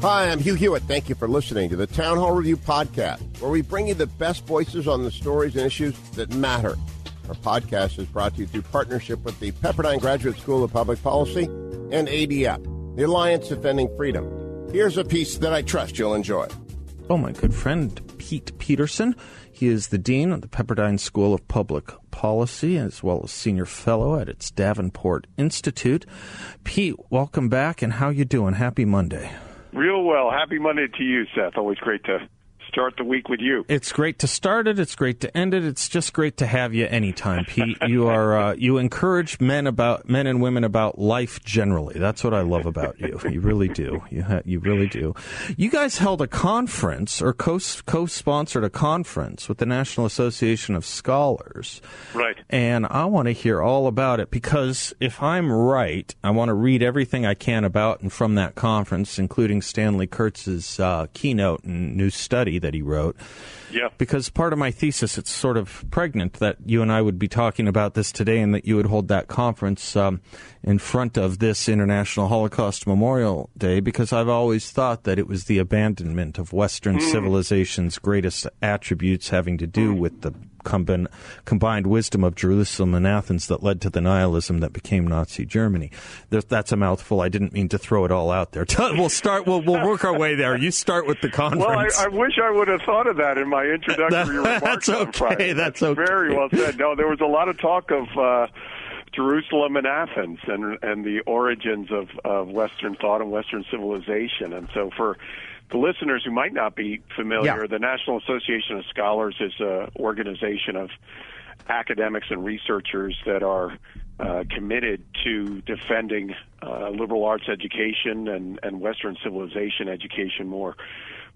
Hi, I'm Hugh Hewitt. Thank you for listening to the Town Hall Review Podcast, where we bring you the best voices on the stories and issues that matter. Our podcast is brought to you through partnership with the Pepperdine Graduate School of Public Policy and ADF, the Alliance Defending Freedom. Here's a piece that I trust you'll enjoy. Oh, my good friend Pete Peterson. He is the Dean of the Pepperdine School of Public Policy as well as Senior Fellow at its Davenport Institute. Pete, welcome back, and how you doing? Happy Monday. Real well. Happy Monday to you, Seth. Always great to start the week with you. It's great to start it. It's great to end it. It's just great to have you anytime, Pete. You are uh, you encourage men about men and women about life generally. That's what I love about you. You really do. You ha- you really do. You guys held a conference or co co sponsored a conference with the National Association of Scholars. Right. And I want to hear all about it because if I'm right, I want to read everything I can about and from that conference, including Stanley Kurtz's uh, keynote and new study that he wrote. Yeah. Because part of my thesis, it's sort of pregnant that you and I would be talking about this today and that you would hold that conference um, in front of this International Holocaust Memorial Day because I've always thought that it was the abandonment of Western Mm. civilization's greatest attributes having to do with the combin- combined wisdom of Jerusalem and Athens that led to the nihilism that became Nazi Germany. There, that's a mouthful. I didn't mean to throw it all out there. we'll start. We'll, we'll work our way there. You start with the conference. Well, I. I wish I would have thought of that in my introductory remarks That's on okay, Friday. that's okay. Very well said. No, there was a lot of talk of uh, Jerusalem and Athens and and the origins of, of Western thought and Western civilization. And so for the listeners who might not be familiar, Yeah. the National Association of Scholars is an organization of academics and researchers that are uh, committed to defending uh, liberal arts education and, and Western civilization education more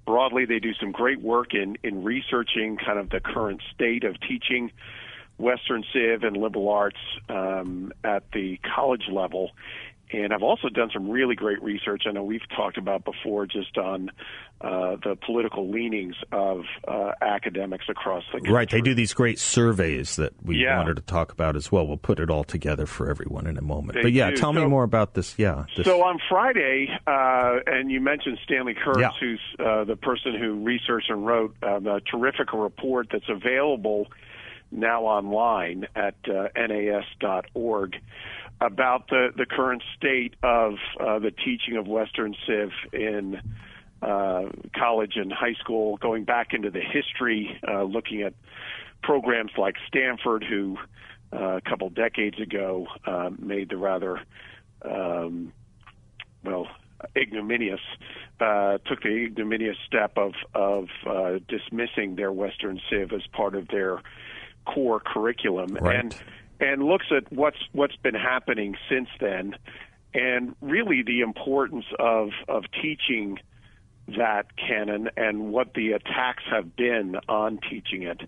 broadly. They do some great work in, in researching kind of the current state of teaching Western Civ and liberal arts um, at the college level. And I've also done some really great research. I know we've talked about before just on uh, the political leanings of uh, academics across the country. Right, they do these great surveys that we Yeah. wanted to talk about as well. We'll put it all together for everyone in a moment. They but yeah, do. tell me more about this. Yeah, this, So on Friday, uh, and you mentioned Stanley Kurtz, Yeah. who's uh, the person who researched and wrote um, a terrific report that's available now online at uh, nas.org about the, the current state of uh, the teaching of Western Civ in uh, college and high school, going back into the history, uh, looking at programs like Stanford, who uh, a couple decades ago uh, made the rather um, well ignominious uh, took the ignominious step of of uh, dismissing their Western Civ as part of their core curriculum Right. and and looks at what's what's been happening since then and really the importance of of teaching that canon and what the attacks have been on teaching it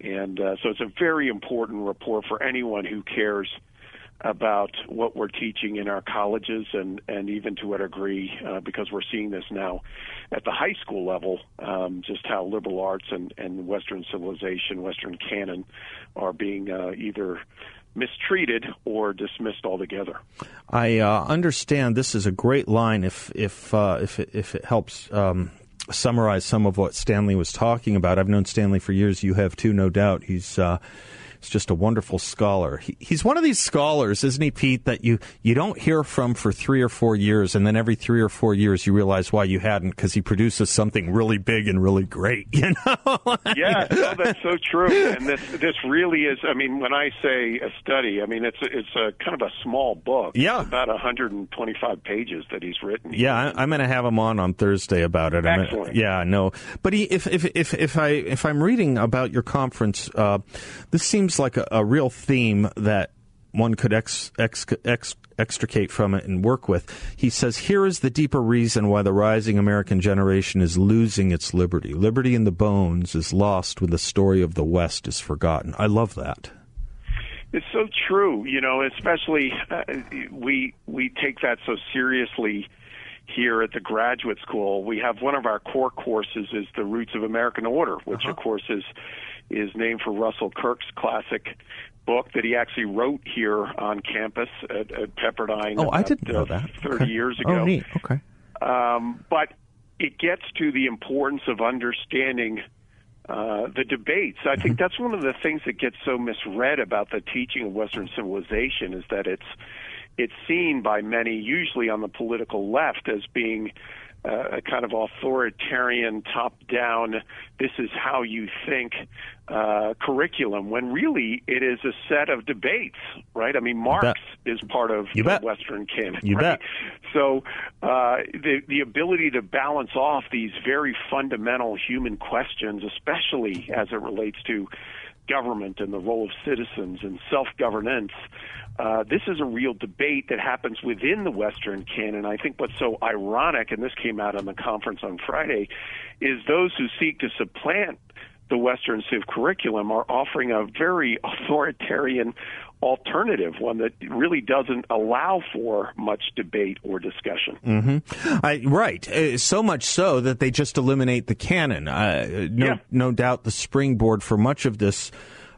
and uh, so it's a very important report for anyone who cares about what we're teaching in our colleges and, and even to a degree, uh, because we're seeing this now at the high school level, um, just how liberal arts and, and Western civilization, Western canon are being uh, either mistreated or dismissed altogether. I uh, understand this is a great line. If if uh, if it, if it helps. Um, Summarize some of what Stanley was talking about. I've known Stanley for years. You have too, no doubt. He's uh, he's just a wonderful scholar. He, he's one of these scholars, isn't he, Pete? That you you don't hear from for three or four years, and then every three or four years you realize why you hadn't because he produces something really big and really great. You know? yeah, no, that's so true. And this this really is. I mean, when I say a study, I mean it's it's a kind of a small book. Yeah. It's about 125 pages that he's written. Yeah, I, I'm going to have him on on Thursday about it. I'm Excellent. Gonna, yeah, no, but he, if if if if I if I'm reading about your conference, uh, this seems like a, a real theme that one could ex, ex, ex, extricate from it and work with. He says, Here is the deeper reason why the rising American generation is losing its liberty. Liberty in the bones is lost when the story of the West is forgotten. I love that. It's so true, you know. Especially uh, we we take that so seriously here at the graduate school. We have one of our core courses is the Roots of American Order, which uh-huh. of course is is named for Russell Kirk's classic book that he actually wrote here on campus at, at Pepperdine. Oh, I didn't know uh, that. Thirty okay. years ago. Oh, neat. Okay. Um, but it gets to the importance of understanding uh, the debates. I think mm-hmm. that's one of the things that gets so misread about the teaching of Western civilization is that it's it's seen by many, usually on the political left, as being uh, a kind of authoritarian, top-down. This is how you think uh, curriculum. When really it is a set of debates, right? I mean, Marx is part of you the bet. Western canon. You right? bet. So uh, the the ability to balance off these very fundamental human questions, especially as it relates to government and the role of citizens and self-governance. Uh, this is a real debate that happens within the Western canon. I think what's so ironic, and this came out on the conference on Friday, is those who seek to supplant the Western Civ curriculum are offering a very authoritarian alternative, one that really doesn't allow for much debate or discussion. Mm-hmm. I, right. Uh, so much so that they just eliminate the canon. Uh, no, yeah. no doubt the springboard for much of this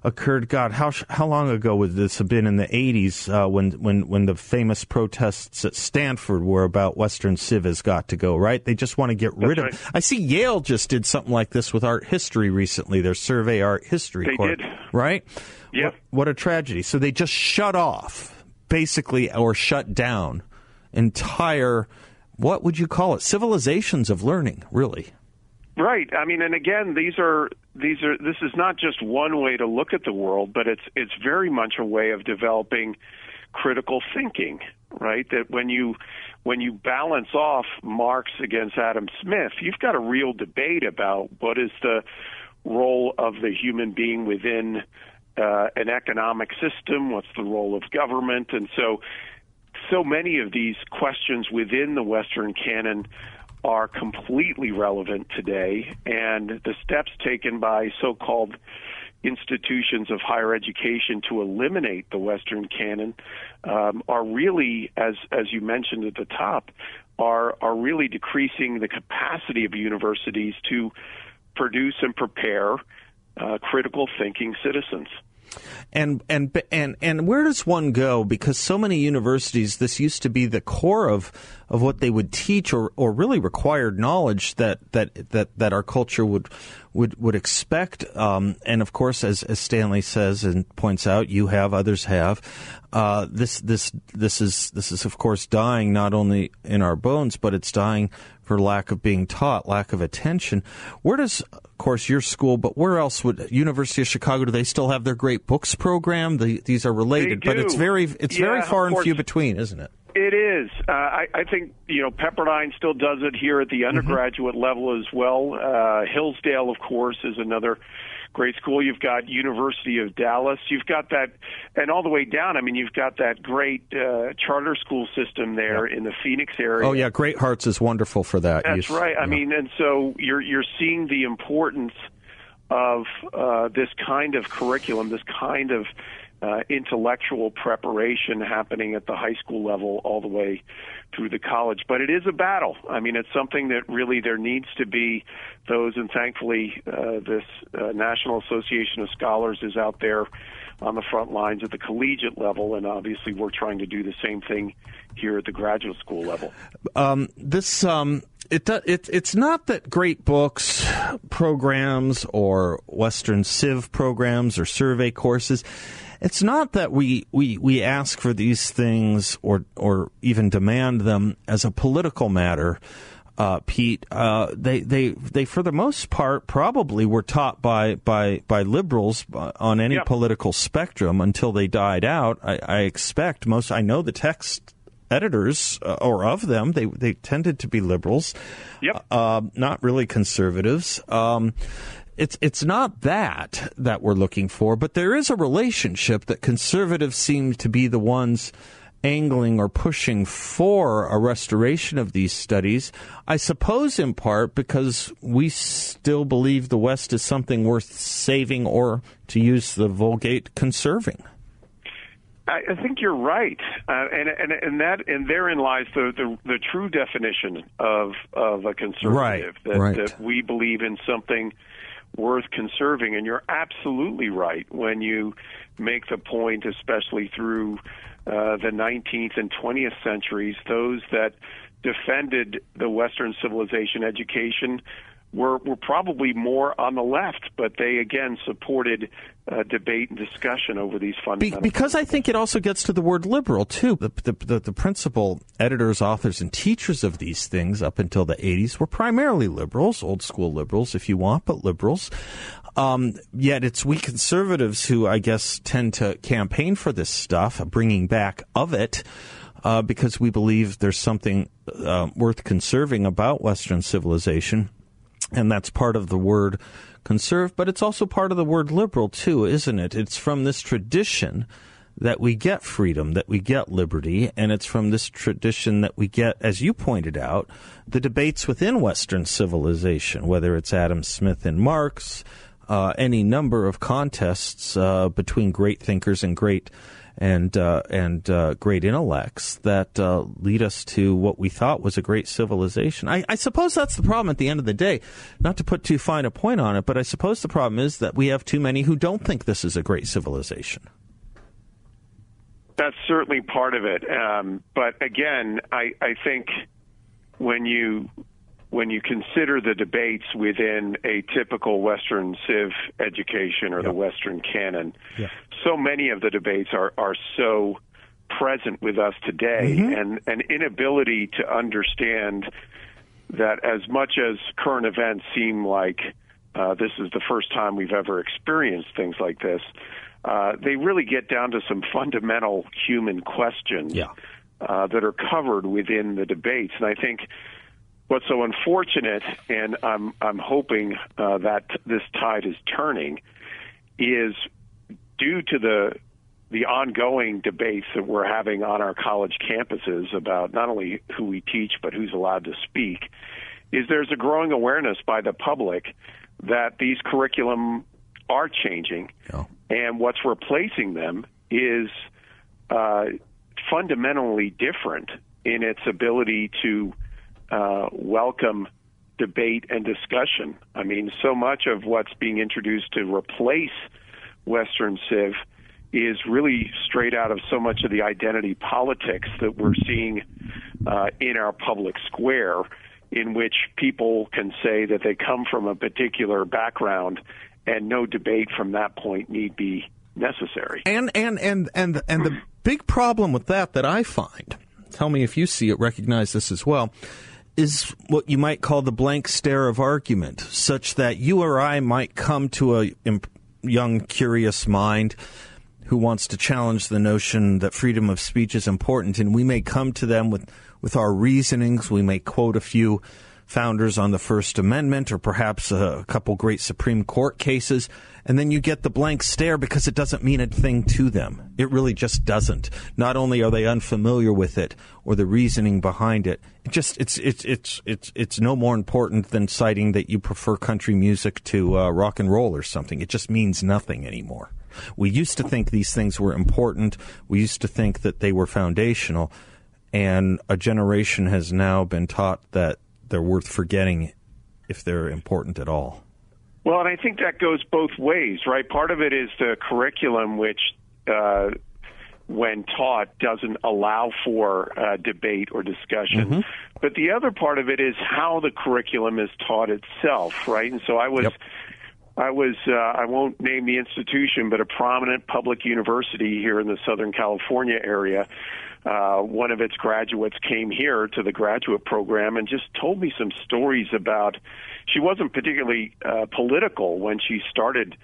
occurred. God, how how long ago would this have been in the '80s uh, when when when the famous protests at Stanford were about Western Civ has got to go? Right? They just want to get rid That's of. Right. I see Yale just did something like this with art history recently. Their survey art history. They course, did. Right? Yeah. What, what a tragedy. So they just shut off, basically, or shut down entire. What would you call it? Civilizations of learning, really. Right. I mean, and again, these are these are this is not just one way to look at the world, but it's it's very much a way of developing critical thinking. Right. That when you when you balance off Marx against Adam Smith, you've got a real debate about what is the role of the human being within uh, an economic system, what's the role of government, and so so many of these questions within the Western canon are completely relevant today, and the steps taken by so called institutions of higher education to eliminate the Western canon um, are really, as as you mentioned at the top, are are really decreasing the capacity of universities to produce and prepare uh, critical thinking citizens. And and and and where does one go? Because so many universities, this used to be the core of of what they would teach, or, or really required knowledge that that that that our culture would would would expect. Um, and of course, as as Stanley says and points out, you have, others have. Uh, this this this is this is of course dying not only in our bones, but it's dying for lack of being taught, lack of attention. Where does, course, your school, but where else would University of Chicago? Do they still have their great books program? The, these are related, but it's very it's yeah, very far and few between, isn't it? It is. Uh, I, I think you know Pepperdine still does it here at the Mm-hmm. undergraduate mm-hmm. level as well. Uh, Hillsdale, of course, is another great school. You've got University of Dallas. You've got that, and all the way down. I mean, you've got that great uh, charter school system there in the Phoenix area. Oh yeah, Great Hearts is wonderful for that. That's You- right. I mean, and so you're you're seeing the importance of uh, this kind of curriculum, this kind of uh, intellectual preparation happening at the high school level all the way through the college. But it is a battle. I mean, it's something that really there needs to be those, and thankfully, uh, this uh, National Association of Scholars is out there on the front lines at the collegiate level, and obviously, we're trying to do the same thing here at the graduate school level. um, this um, it, it it's not that great books, programs, or Western Civ programs or survey courses. It's not that we, we, we ask for these things or or even demand them as a political matter. Uh, Pete, uh, they, they, they, for the most part, probably were taught by, by, by liberals uh, on any Yep. political spectrum until they died out. I, I expect most, I know the text editors uh, or of them they they tended to be liberals Yep. uh, not really conservatives um, it's it's not that that we're looking for, but there is a relationship that conservatives seem to be the ones angling or pushing for a restoration of these studies. I suppose in part because we still believe the West is something worth saving or, to use the Vulgate, conserving. I, think you're right, uh, and and and that and therein lies the, the the true definition of of a conservative. Right, that, right. that we believe in something worth conserving, and you're absolutely right when you make the point, especially through uh, the 19th and 20th centuries, those that defended the Western civilization education were were probably more on the left, but they again supported uh, debate and discussion over these fundamental. Be- because I think it also gets to the word liberal too. The, the, the, the, principal editors, authors, and teachers of these things up until the '80s were primarily liberals, old school liberals, if you want, but liberals. Um, yet it's we conservatives who I guess tend to campaign for this stuff, bringing back of it. Uh, because we believe there's something uh, worth conserving about Western civilization and that's part of the word conserve, but it's also part of the word liberal too, isn't it? It's from this tradition that we get freedom, that we get liberty, and it's from this tradition that we get, as you pointed out, the debates within Western civilization, whether it's Adam Smith and Marx, uh, any number of contests uh, between great thinkers and great and uh, and uh, great intellects that uh, lead us to what we thought was a great civilization. I, I, suppose that's the problem at the end of the day. Not to put too fine a point on it, but I suppose the problem is that we have too many who don't think this is a great civilization. That's certainly part of it. Um, but again, I, I think when you when you consider the debates within a typical Western civ education or the Western canon, so many of the debates are, are so present with us today mm-hmm. and an inability to understand that as much as current events seem like uh, this is the first time we've ever experienced things like this, uh, they really get down to some fundamental human questions yeah. uh, that are covered within the debates. And I think what's so unfortunate, and I'm I'm hoping uh, that this tide is turning, is due to the the ongoing debates that we're having on our college campuses about not only who we teach but who's allowed to speak, is there's a growing awareness by the public that these curriculum are changing, and what's replacing them is uh, fundamentally different in its ability to uh, welcome debate and discussion. I mean, so much of what's being introduced to replace Western Civ is really straight out of so much of the identity politics that we're seeing uh, in our public square, in which people can say that they come from a particular background, and no debate from that point need be necessary. And and and and and the big problem with that that I find, tell me if you see it, recognize this as well, is what you might call the blank stare of argument, such that you or I might come to a young, curious mind who wants to challenge the notion that freedom of speech is important, and we may come to them with, with our reasonings. We may quote a few founders on the First Amendment or perhaps a couple great Supreme Court cases, and then you get the blank stare because it doesn't mean a thing to them. It really just doesn't. Not only are they unfamiliar with it or the reasoning behind it, it just it's it's it's it's it's no more important than citing that you prefer country music to uh, rock and roll or something. It just means nothing anymore. We used to think these things were important. We used to think that they were foundational, and a generation has now been taught that they're worth forgetting if they're important at all. Well, and I think that goes both ways, right? Part of it is the curriculum, which, uh, when taught, doesn't allow for uh, debate or discussion. Mm-hmm. But the other part of it is how the curriculum is taught itself, right? And so I was. Yep. I was, uh, I won't name the institution, but a prominent public university here in the Southern California area uh, one of its graduates came here to the graduate program and just told me some stories about. She wasn't particularly uh, political when she started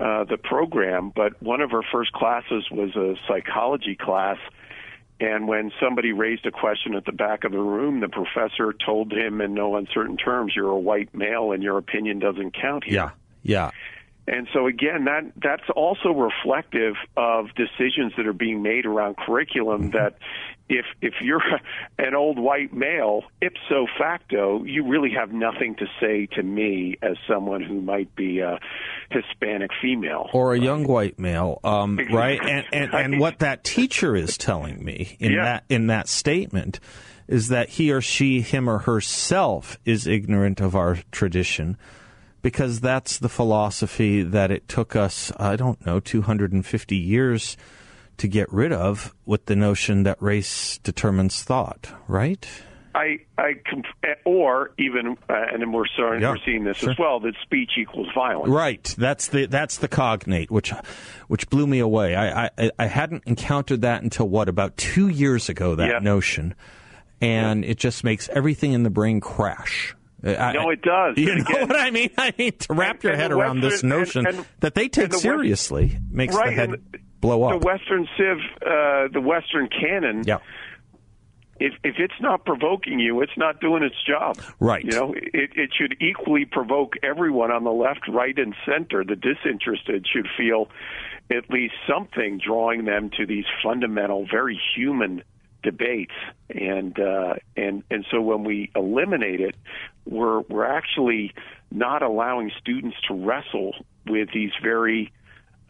uh, the program, but one of her first classes was a psychology class. And when somebody raised a question at the back of the room, the professor told him in no uncertain terms, "You're a white male, and your opinion doesn't count here." Yeah, Yeah. And so again, that that's also reflective of decisions that are being made around curriculum. Mm-hmm. That if if you're an old white male, ipso facto, you really have nothing to say to me as someone who might be a Hispanic female or a young white male, um, right? And, and and what that teacher is telling me in yeah. that in that statement is that he or she, him or herself, is ignorant of our tradition because that's the philosophy that it took us, I don't know, 250 years to get rid of with the notion that race determines thought, right? I, I, or even, uh, and we're sorry, yeah, we're seeing this sure. as well, that speech equals violence. Right. That's the that's the cognate, which, which blew me away. I, I, I hadn't encountered that until what about two years ago. That yeah. notion, and yeah. it just makes everything in the brain crash. I, no, it does. You know again, what I mean? I mean to wrap and, your head around Western, this notion and, that they take the seriously West, makes right, the head blow up. The Western Civ, uh, the Western canon. Yeah. If if it's not provoking you, it's not doing its job. Right. You know, it it should equally provoke everyone on the left, right, and center. The disinterested should feel at least something drawing them to these fundamental, very human debates and uh, and and so when we eliminate it we're we're actually not allowing students to wrestle with these very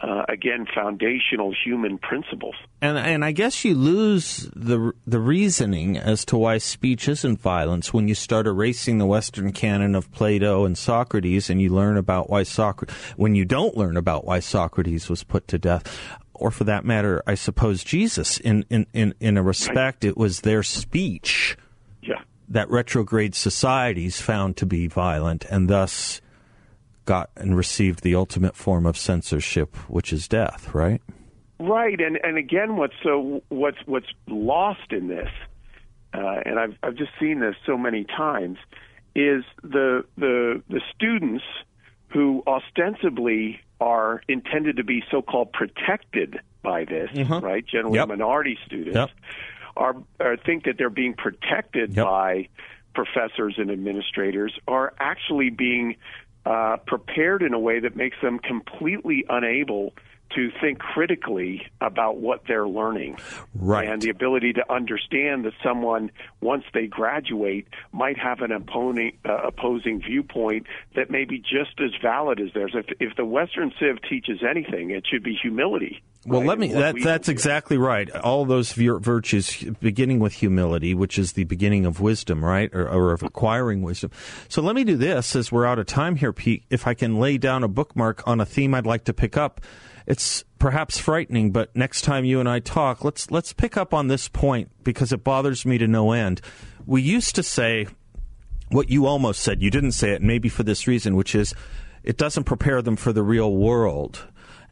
uh, again foundational human principles. And and I guess you lose the the reasoning as to why speech isn't violence when you start erasing the Western canon of Plato and Socrates, and you learn about why Socrates when you don't learn about why Socrates was put to death. Or for that matter, I suppose Jesus. In in, in, in a respect, it was their speech yeah. that retrograde societies found to be violent, and thus got and received the ultimate form of censorship, which is death, right? Right, and and again, what's so what's what's lost in this, uh, and I've I've just seen this so many times, is the the the students who ostensibly are intended to be so-called protected by this, mm-hmm. right? Generally, yep. minority students yep. are, are think that they're being protected yep. by professors and administrators are actually being uh, prepared in a way that makes them completely unable to think critically about what they're learning. Right. And the ability to understand that someone, once they graduate, might have an opposing, uh, opposing viewpoint that may be just as valid as theirs. If, if the Western Civ teaches anything, it should be humility. Well, right? let me. That, we, that's exactly right. All those virtues, beginning with humility, which is the beginning of wisdom, right, or, or, of acquiring wisdom. So let me do this, as we're out of time here, Pete. If I can lay down a bookmark on a theme I'd like to pick up, it's perhaps frightening, but next time you and I talk, let's let's pick up on this point because it bothers me to no end. We used to say what you almost said. You didn't say it, maybe for this reason, which is it doesn't prepare them for the real world.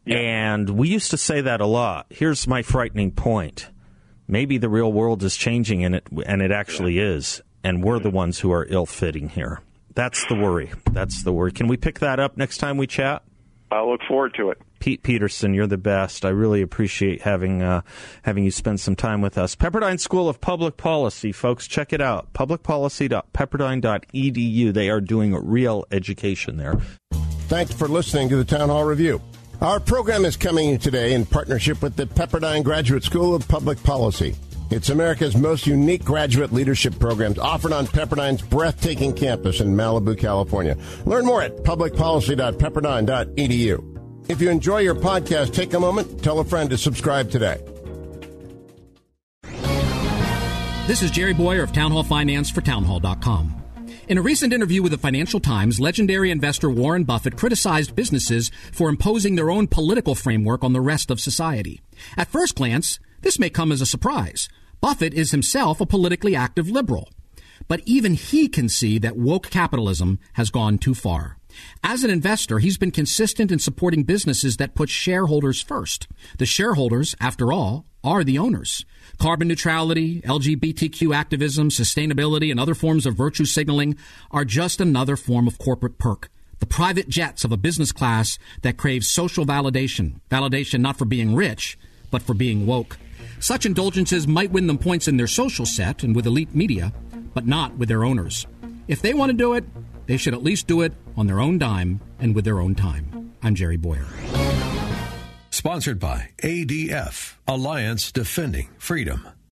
Yeah. And we used to say that a lot. Here's my frightening point. Maybe the real world is changing and it and it actually yeah. is. And we're the mm-hmm. ones who are ill fitting here. That's the worry. That's the worry. Can we pick that up next time we chat? I look forward to it. Pete Peterson, you're the best. I really appreciate having uh, having you spend some time with us. Pepperdine School of Public Policy, folks, check it out. Publicpolicy.pepperdine.edu. They are doing real education there. Thanks for listening to the Town Hall Review. Our program is coming today in partnership with the Pepperdine Graduate School of Public Policy. It's America's most unique graduate leadership programs offered on Pepperdine's breathtaking campus in Malibu, California. Learn more at publicpolicy.pepperdine.edu. If you enjoy your podcast, take a moment, tell a friend to subscribe today. This is Jerry Bowyer of Town Hall Finance for townhall.com. In a recent interview with the Financial Times, legendary investor Warren Buffett criticized businesses for imposing their own political framework on the rest of society. At first glance, this may come as a surprise. Buffett is himself a politically active liberal. But even he can see that woke capitalism has gone too far. As an investor, he's been consistent in supporting businesses that put shareholders first. The shareholders, after all, are the owners. Carbon neutrality, LGBTQ activism, sustainability, and other forms of virtue signaling are just another form of corporate perk. The private jets of a business class that craves social validation. Validation not for being rich, but for being woke. Such indulgences might win them points in their social set and with elite media, but not with their owners. If they want to do it, they should at least do it on their own dime and with their own time. I'm Jerry Bowyer. Sponsored by ADF, Alliance Defending Freedom.